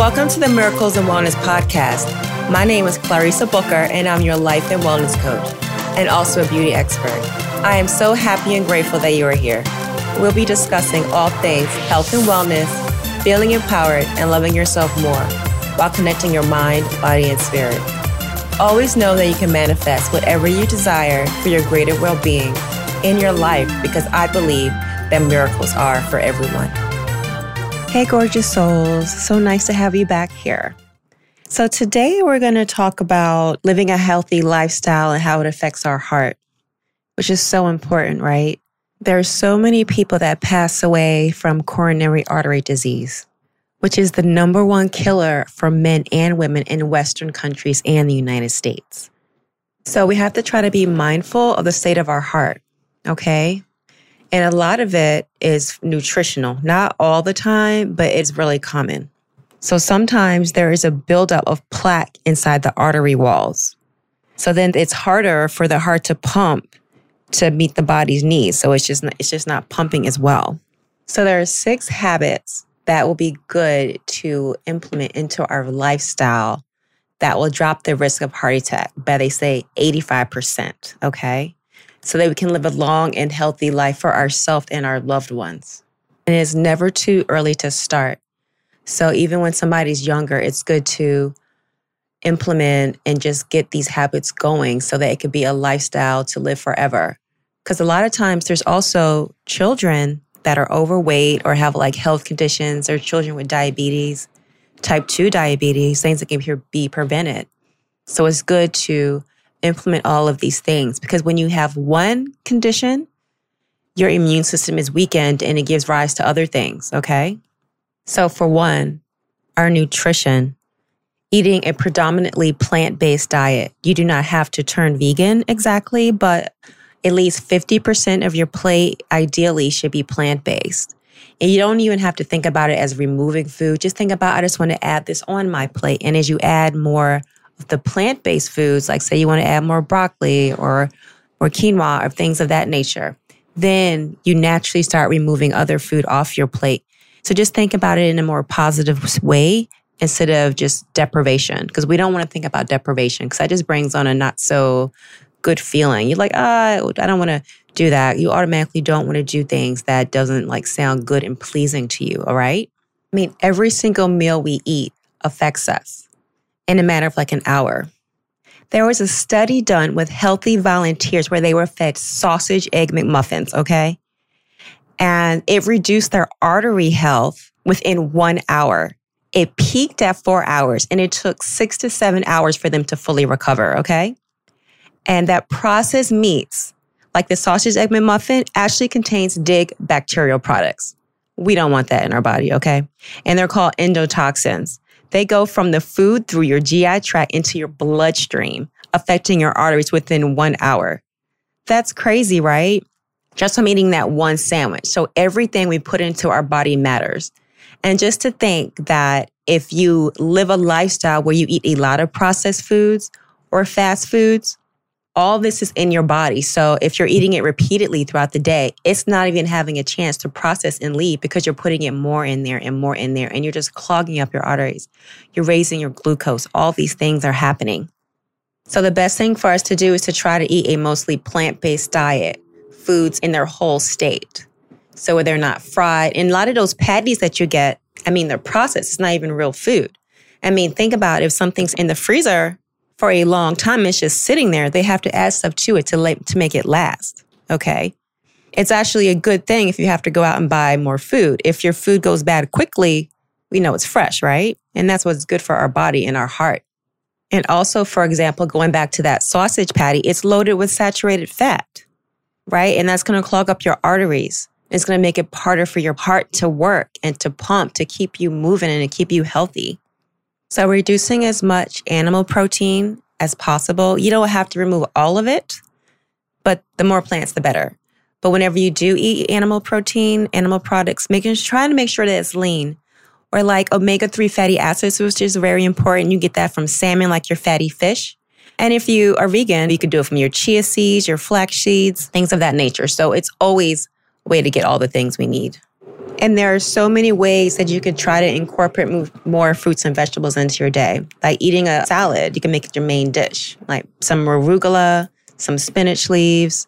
welcome to the Miracles and Wellness Podcast. My name is Clarissa Booker, and I'm your life and wellness coach, and also a beauty expert. I am so happy and grateful that you are here. We'll be discussing all things health and wellness, feeling empowered, and loving yourself more while connecting your mind, body, and spirit. Always know that you can manifest whatever you desire for your greater well being in your life because I believe that miracles are for everyone. Hey, gorgeous souls. So nice to have you back here. So, today we're going to talk about living a healthy lifestyle and how it affects our heart, which is so important, right? There are so many people that pass away from coronary artery disease, which is the number one killer for men and women in Western countries and the United States. So, we have to try to be mindful of the state of our heart, okay? And a lot of it is nutritional, not all the time, but it's really common. So sometimes there is a buildup of plaque inside the artery walls. So then it's harder for the heart to pump to meet the body's needs. So it's just it's just not pumping as well. So there are six habits that will be good to implement into our lifestyle that will drop the risk of heart attack by they say 85%, okay? So that we can live a long and healthy life for ourselves and our loved ones. And it's never too early to start. So even when somebody's younger, it's good to implement and just get these habits going so that it could be a lifestyle to live forever. Because a lot of times there's also children that are overweight or have like health conditions or children with diabetes, type 2 diabetes, things that can be prevented. So it's good to implement all of these things because when you have one condition, your immune system is weakened and it gives rise to other things. Okay. So, for one, our nutrition, eating a predominantly plant based diet, you do not have to turn vegan exactly, but at least 50% of your plate ideally should be plant based. And you don't even have to think about it as removing food. Just think about, I just want to add this on my plate. And as you add more the plant based foods, like say you want to add more broccoli or or quinoa or things of that nature, then you naturally start removing other food off your plate. So just think about it in a more positive way instead of just deprivation, because we don't want to think about deprivation because that just brings on a not so good feeling. You're like, ah, oh, I don't want to do that. You automatically don't want to do things that doesn't like sound good and pleasing to you. All right. I mean, every single meal we eat affects us in a matter of like an hour. There was a study done with healthy volunteers where they were fed sausage, egg McMuffins, okay? And it reduced their artery health within one hour. It peaked at four hours and it took six to seven hours for them to fully recover, okay? And that processed meats, like the sausage egg McMuffin, actually contains dig bacterial products. We don't want that in our body, okay? And they're called endotoxins. They go from the food through your GI tract into your bloodstream, affecting your arteries within one hour. That's crazy, right? Just from eating that one sandwich. So everything we put into our body matters. And just to think that if you live a lifestyle where you eat a lot of processed foods or fast foods, all this is in your body. So if you're eating it repeatedly throughout the day, it's not even having a chance to process and leave because you're putting it more in there and more in there and you're just clogging up your arteries. You're raising your glucose. All these things are happening. So the best thing for us to do is to try to eat a mostly plant-based diet, foods in their whole state. So where they're not fried. And a lot of those patties that you get, I mean, they're processed. It's not even real food. I mean, think about if something's in the freezer for a long time. It's just sitting there. They have to add stuff to it to, la- to make it last. Okay. It's actually a good thing if you have to go out and buy more food. If your food goes bad quickly, we know it's fresh, right? And that's what's good for our body and our heart. And also, for example, going back to that sausage patty, it's loaded with saturated fat, right? And that's going to clog up your arteries. It's going to make it harder for your heart to work and to pump, to keep you moving and to keep you healthy. So reducing as much animal protein as possible. You don't have to remove all of it, but the more plants, the better. But whenever you do eat animal protein, animal products, making trying to make sure that it's lean. Or like omega 3 fatty acids, which is very important. You get that from salmon, like your fatty fish. And if you are vegan, you could do it from your chia seeds, your flax seeds, things of that nature. So it's always a way to get all the things we need. And there are so many ways that you could try to incorporate more fruits and vegetables into your day. Like eating a salad, you can make it your main dish, like some arugula, some spinach leaves,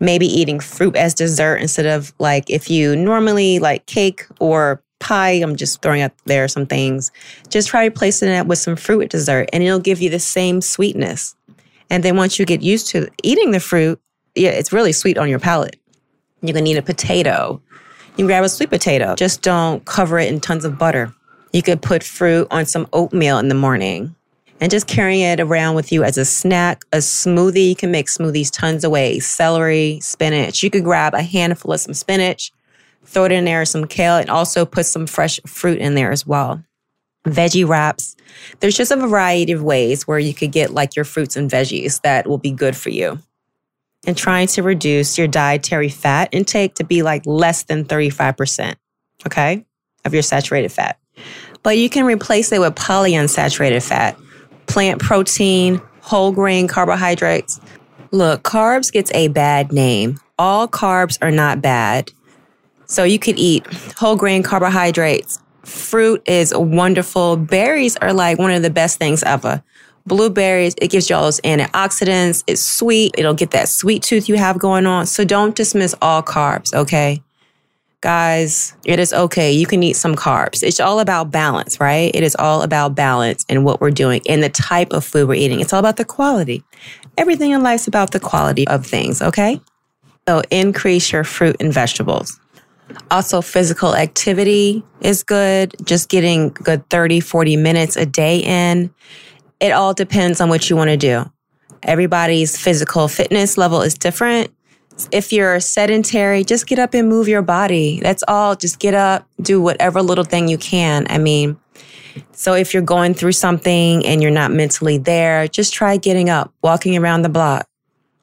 maybe eating fruit as dessert instead of like if you normally like cake or pie, I'm just throwing out there some things. Just try replacing it with some fruit dessert and it'll give you the same sweetness. And then once you get used to eating the fruit, yeah, it's really sweet on your palate. You can eat a potato. You can grab a sweet potato. Just don't cover it in tons of butter. You could put fruit on some oatmeal in the morning and just carrying it around with you as a snack, a smoothie. You can make smoothies tons of ways celery, spinach. You could grab a handful of some spinach, throw it in there, some kale, and also put some fresh fruit in there as well. Veggie wraps. There's just a variety of ways where you could get like your fruits and veggies that will be good for you. And trying to reduce your dietary fat intake to be like less than 35%, okay, of your saturated fat. But you can replace it with polyunsaturated fat, plant protein, whole grain carbohydrates. Look, carbs gets a bad name. All carbs are not bad. So you could eat whole grain carbohydrates. Fruit is wonderful. Berries are like one of the best things ever. Blueberries, it gives you all those antioxidants. It's sweet. It'll get that sweet tooth you have going on. So don't dismiss all carbs, okay? Guys, it is okay. You can eat some carbs. It's all about balance, right? It is all about balance and what we're doing and the type of food we're eating. It's all about the quality. Everything in life's about the quality of things, okay? So increase your fruit and vegetables. Also, physical activity is good. Just getting good 30, 40 minutes a day in. It all depends on what you want to do. Everybody's physical fitness level is different. If you're sedentary, just get up and move your body. That's all. Just get up, do whatever little thing you can. I mean, so if you're going through something and you're not mentally there, just try getting up, walking around the block,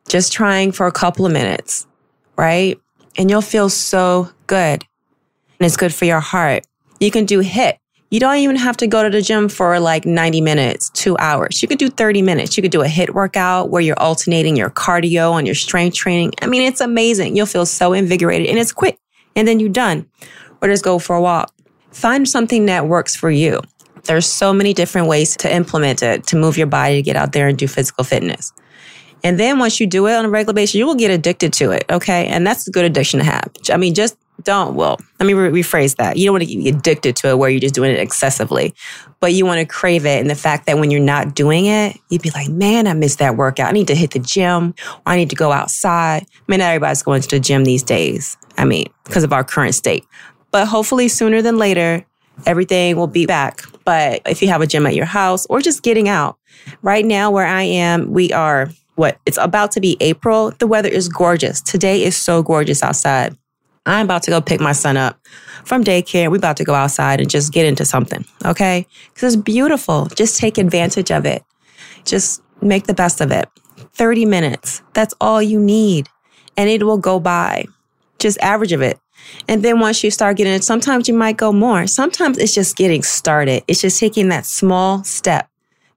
just trying for a couple of minutes, right? And you'll feel so good. And it's good for your heart. You can do HIIT. You don't even have to go to the gym for like 90 minutes, two hours. You could do 30 minutes. You could do a HIIT workout where you're alternating your cardio and your strength training. I mean, it's amazing. You'll feel so invigorated and it's quick. And then you're done. Or just go for a walk. Find something that works for you. There's so many different ways to implement it, to move your body to get out there and do physical fitness. And then once you do it on a regular basis, you will get addicted to it. Okay. And that's a good addiction to have. I mean, just don't, well, let me re- rephrase that. You don't want to get addicted to it where you're just doing it excessively, but you want to crave it. And the fact that when you're not doing it, you'd be like, man, I missed that workout. I need to hit the gym or I need to go outside. I mean, not everybody's going to the gym these days. I mean, because of our current state, but hopefully sooner than later, everything will be back. But if you have a gym at your house or just getting out, right now where I am, we are what it's about to be April. The weather is gorgeous. Today is so gorgeous outside. I'm about to go pick my son up from daycare. We're about to go outside and just get into something, okay? Because it's beautiful. Just take advantage of it. Just make the best of it. 30 minutes. That's all you need. And it will go by. Just average of it. And then once you start getting it, sometimes you might go more. Sometimes it's just getting started. It's just taking that small step,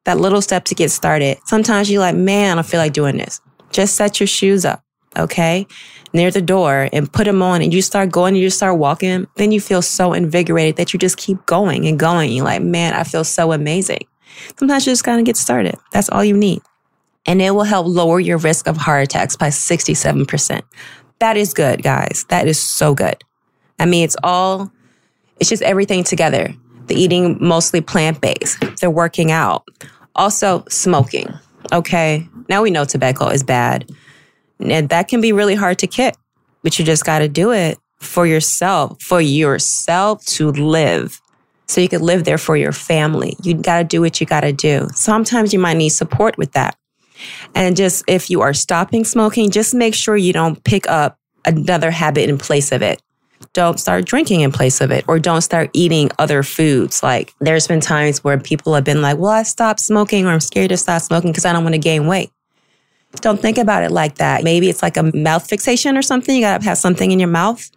that little step to get started. Sometimes you're like, man, I feel like doing this. Just set your shoes up okay, near the door and put them on and you start going and you start walking, then you feel so invigorated that you just keep going and going. You're like, man, I feel so amazing. Sometimes you just gotta get started. That's all you need. And it will help lower your risk of heart attacks by 67%. That is good, guys. That is so good. I mean, it's all, it's just everything together. The eating mostly plant based, the working out, also smoking. Okay. Now we know tobacco is bad. And that can be really hard to kick, but you just got to do it for yourself, for yourself to live. So you could live there for your family. You got to do what you got to do. Sometimes you might need support with that. And just if you are stopping smoking, just make sure you don't pick up another habit in place of it. Don't start drinking in place of it or don't start eating other foods. Like there's been times where people have been like, well, I stopped smoking or I'm scared to stop smoking because I don't want to gain weight. Don't think about it like that. Maybe it's like a mouth fixation or something. You got to have something in your mouth.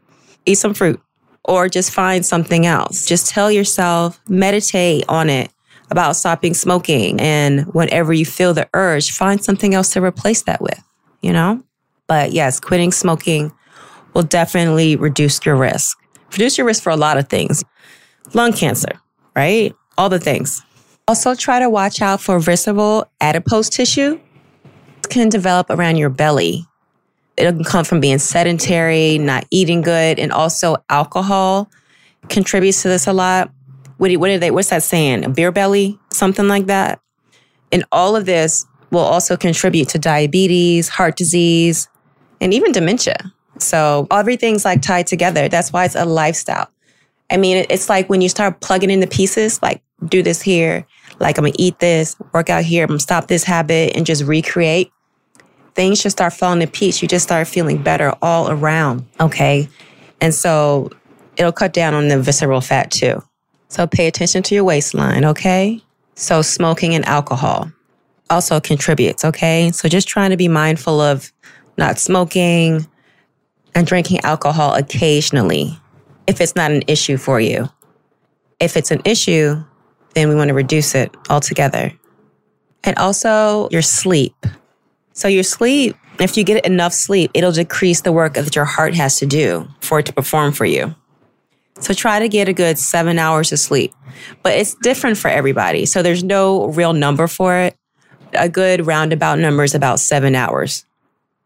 Eat some fruit or just find something else. Just tell yourself, meditate on it about stopping smoking. And whenever you feel the urge, find something else to replace that with, you know? But yes, quitting smoking will definitely reduce your risk. Reduce your risk for a lot of things. Lung cancer, right? All the things. Also try to watch out for visceral adipose tissue. Can develop around your belly. It can come from being sedentary, not eating good, and also alcohol contributes to this a lot. What, what are they? What's that saying? A beer belly, something like that. And all of this will also contribute to diabetes, heart disease, and even dementia. So everything's like tied together. That's why it's a lifestyle. I mean, it's like when you start plugging in the pieces, like do this here, like I'm gonna eat this, work out here, I'm gonna stop this habit and just recreate. Things just start falling to piece. You just start feeling better all around. Okay. And so it'll cut down on the visceral fat too. So pay attention to your waistline. Okay. So smoking and alcohol also contributes. Okay. So just trying to be mindful of not smoking and drinking alcohol occasionally if it's not an issue for you. If it's an issue, then we want to reduce it altogether. And also your sleep. So your sleep, if you get enough sleep, it'll decrease the work that your heart has to do for it to perform for you. So try to get a good seven hours of sleep, but it's different for everybody. So there's no real number for it. A good roundabout number is about seven hours.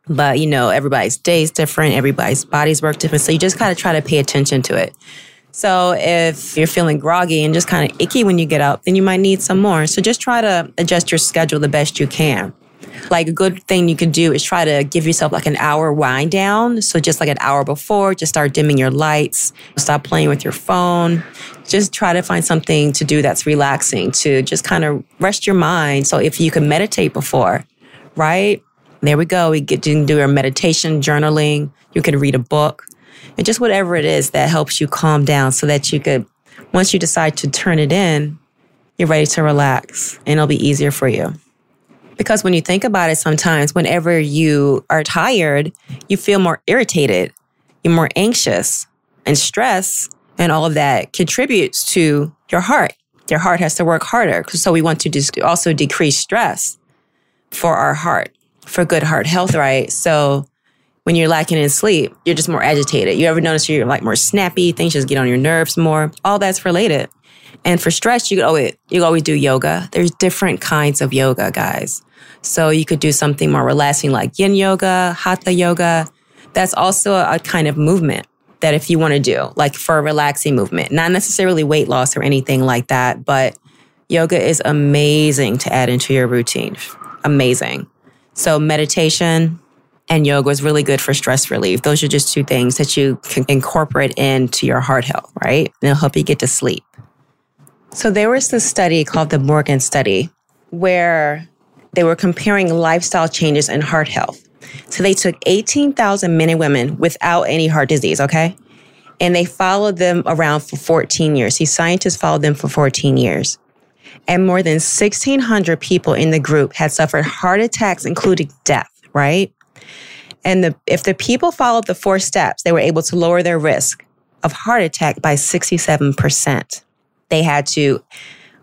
But you know, everybody's day is different, everybody's bodies work different. So you just kind of try to pay attention to it. So if you're feeling groggy and just kind of icky when you get up, then you might need some more. So just try to adjust your schedule the best you can. Like a good thing you can do is try to give yourself like an hour wind down. So just like an hour before, just start dimming your lights, stop playing with your phone. Just try to find something to do that's relaxing to just kind of rest your mind. So if you can meditate before, right? There we go. We get to do your meditation, journaling. You can read a book and just whatever it is that helps you calm down so that you could, once you decide to turn it in, you're ready to relax and it'll be easier for you. Because when you think about it, sometimes whenever you are tired, you feel more irritated, you're more anxious and stress and all of that contributes to your heart. Your heart has to work harder. So we want to also decrease stress for our heart, for good heart health, right? So when you're lacking in sleep, you're just more agitated. You ever notice you're like more snappy? Things just get on your nerves more. All that's related. And for stress, you could always, you always do yoga. There's different kinds of yoga, guys. So you could do something more relaxing like yin yoga, hatha yoga. That's also a kind of movement that if you want to do, like for a relaxing movement, not necessarily weight loss or anything like that, but yoga is amazing to add into your routine. Amazing. So meditation, and yoga is really good for stress relief. Those are just two things that you can incorporate into your heart health, right? And it'll help you get to sleep. So there was this study called the MORGEN study where they were comparing lifestyle changes and heart health. So they took 18,000 men and women without any heart disease, okay? And they followed them around for 14 years. These scientists followed them for 14 years. And more than 1,600 people in the group had suffered heart attacks, including death, right? And the, if the people followed the four steps, they were able to lower their risk of heart attack by 67%. They had to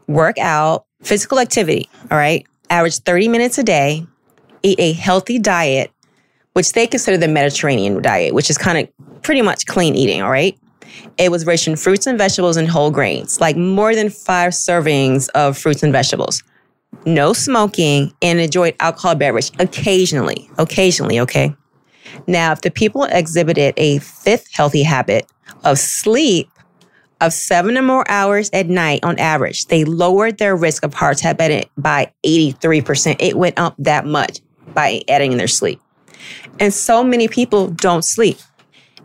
work out, physical activity, all right, average 30 minutes a day, eat a healthy diet, which they consider the Mediterranean diet, which is kind of pretty much clean eating, all right? It was rich in fruits and vegetables and whole grains, like more than five servings of fruits and vegetables. No smoking and enjoyed alcohol beverage occasionally, occasionally, okay? Now, if the people exhibited a fifth healthy habit of sleep of seven or more hours at night on average, they lowered their risk of heart attack by 83%. It went up that much by adding in their sleep. And so many people don't sleep.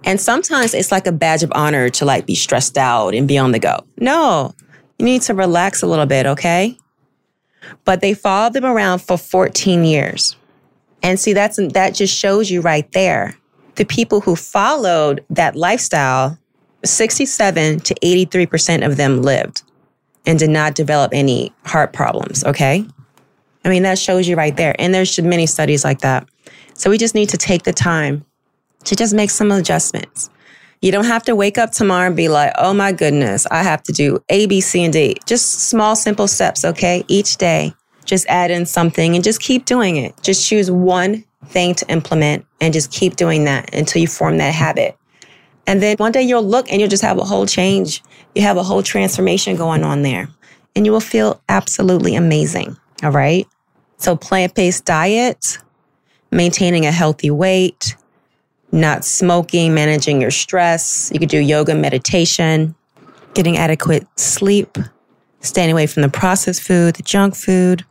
And sometimes it's like a badge of honor to like be stressed out and be on the go. No, you need to relax a little bit, okay? But they followed them around for 14 years. And see, that's, that just shows you right there. The people who followed that lifestyle, 67 to 83% of them lived and did not develop any heart problems. Okay. I mean, that shows you right there. And there's many studies like that. So we just need to take the time to just make some adjustments. You don't have to wake up tomorrow and be like, oh my goodness, I have to do A, B, C, and D. Just small, simple steps, okay? Each day just add in something and just keep doing it. Just choose one thing to implement and just keep doing that until you form that habit. And then one day you'll look and you'll just have a whole change. You have a whole transformation going on there and you will feel absolutely amazing. All right. So plant-based diet, maintaining a healthy weight, not smoking, managing your stress. You could do yoga, meditation, getting adequate sleep, staying away from the processed food, the junk food,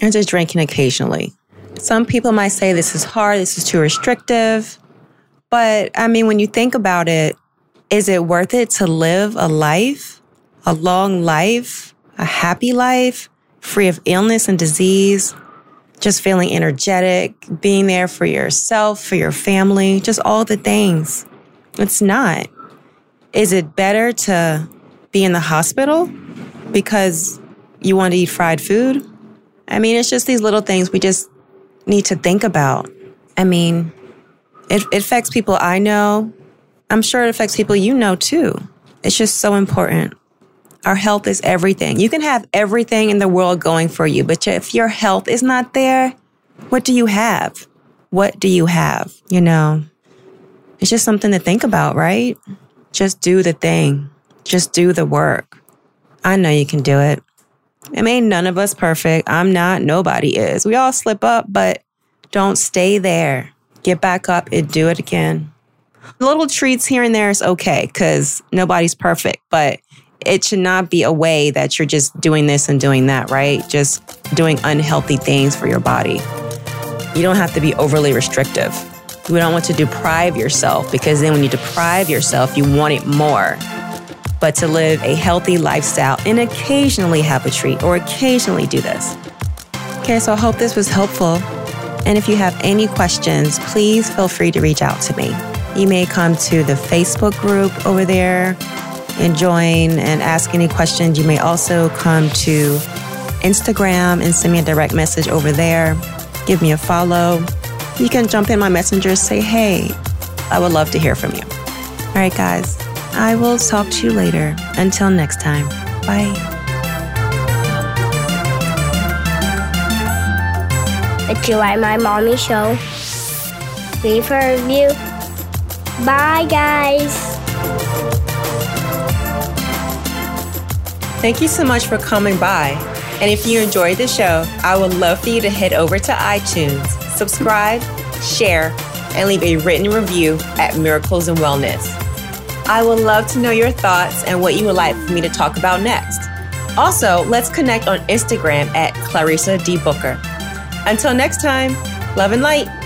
and just drinking occasionally. Some people might say this is hard, this is too restrictive. But I mean, when you think about it, is it worth it to live a life, a long life, a happy life, free of illness and disease, just feeling energetic, being there for yourself, for your family, just all the things? It's not. Is it better to be in the hospital because you want to eat fried food? I mean, it's just these little things we just need to think about. I mean, it, it affects people I know. I'm sure it affects people you know too. It's just so important. Our health is everything. You can have everything in the world going for you, but if your health is not there, what do you have? What do you have? You know, it's just something to think about, right? Just do the thing. Just do the work. I know you can do it. I mean, none of us perfect. I'm not. Nobody is. We all slip up, but don't stay there. Get back up and do it again. Little treats here and there is okay because nobody's perfect, but it should not be a way that you're just doing this and doing that, right? Just doing unhealthy things for your body. You don't have to be overly restrictive. You don't want to deprive yourself because then when you deprive yourself, you want it more but to live a healthy lifestyle and occasionally have a treat or occasionally do this. Okay, so I hope this was helpful. And if you have any questions, please feel free to reach out to me. You may come to the Facebook group over there and join and ask any questions. You may also come to Instagram and send me a direct message over there. Give me a follow. You can jump in my messenger, say, hey, I would love to hear from you. All right, guys. I will talk to you later. Until next time, bye. You like my mommy show, leave her a review. Bye, guys. Thank you so much for coming by. And if you enjoyed the show, I would love for you to head over to iTunes, subscribe, share, and leave a written review at Miracles and Wellness. I would love to know your thoughts and what you would like for me to talk about next. Also, let's connect on Instagram at Clarissa D. Booker. Until next time, love and light.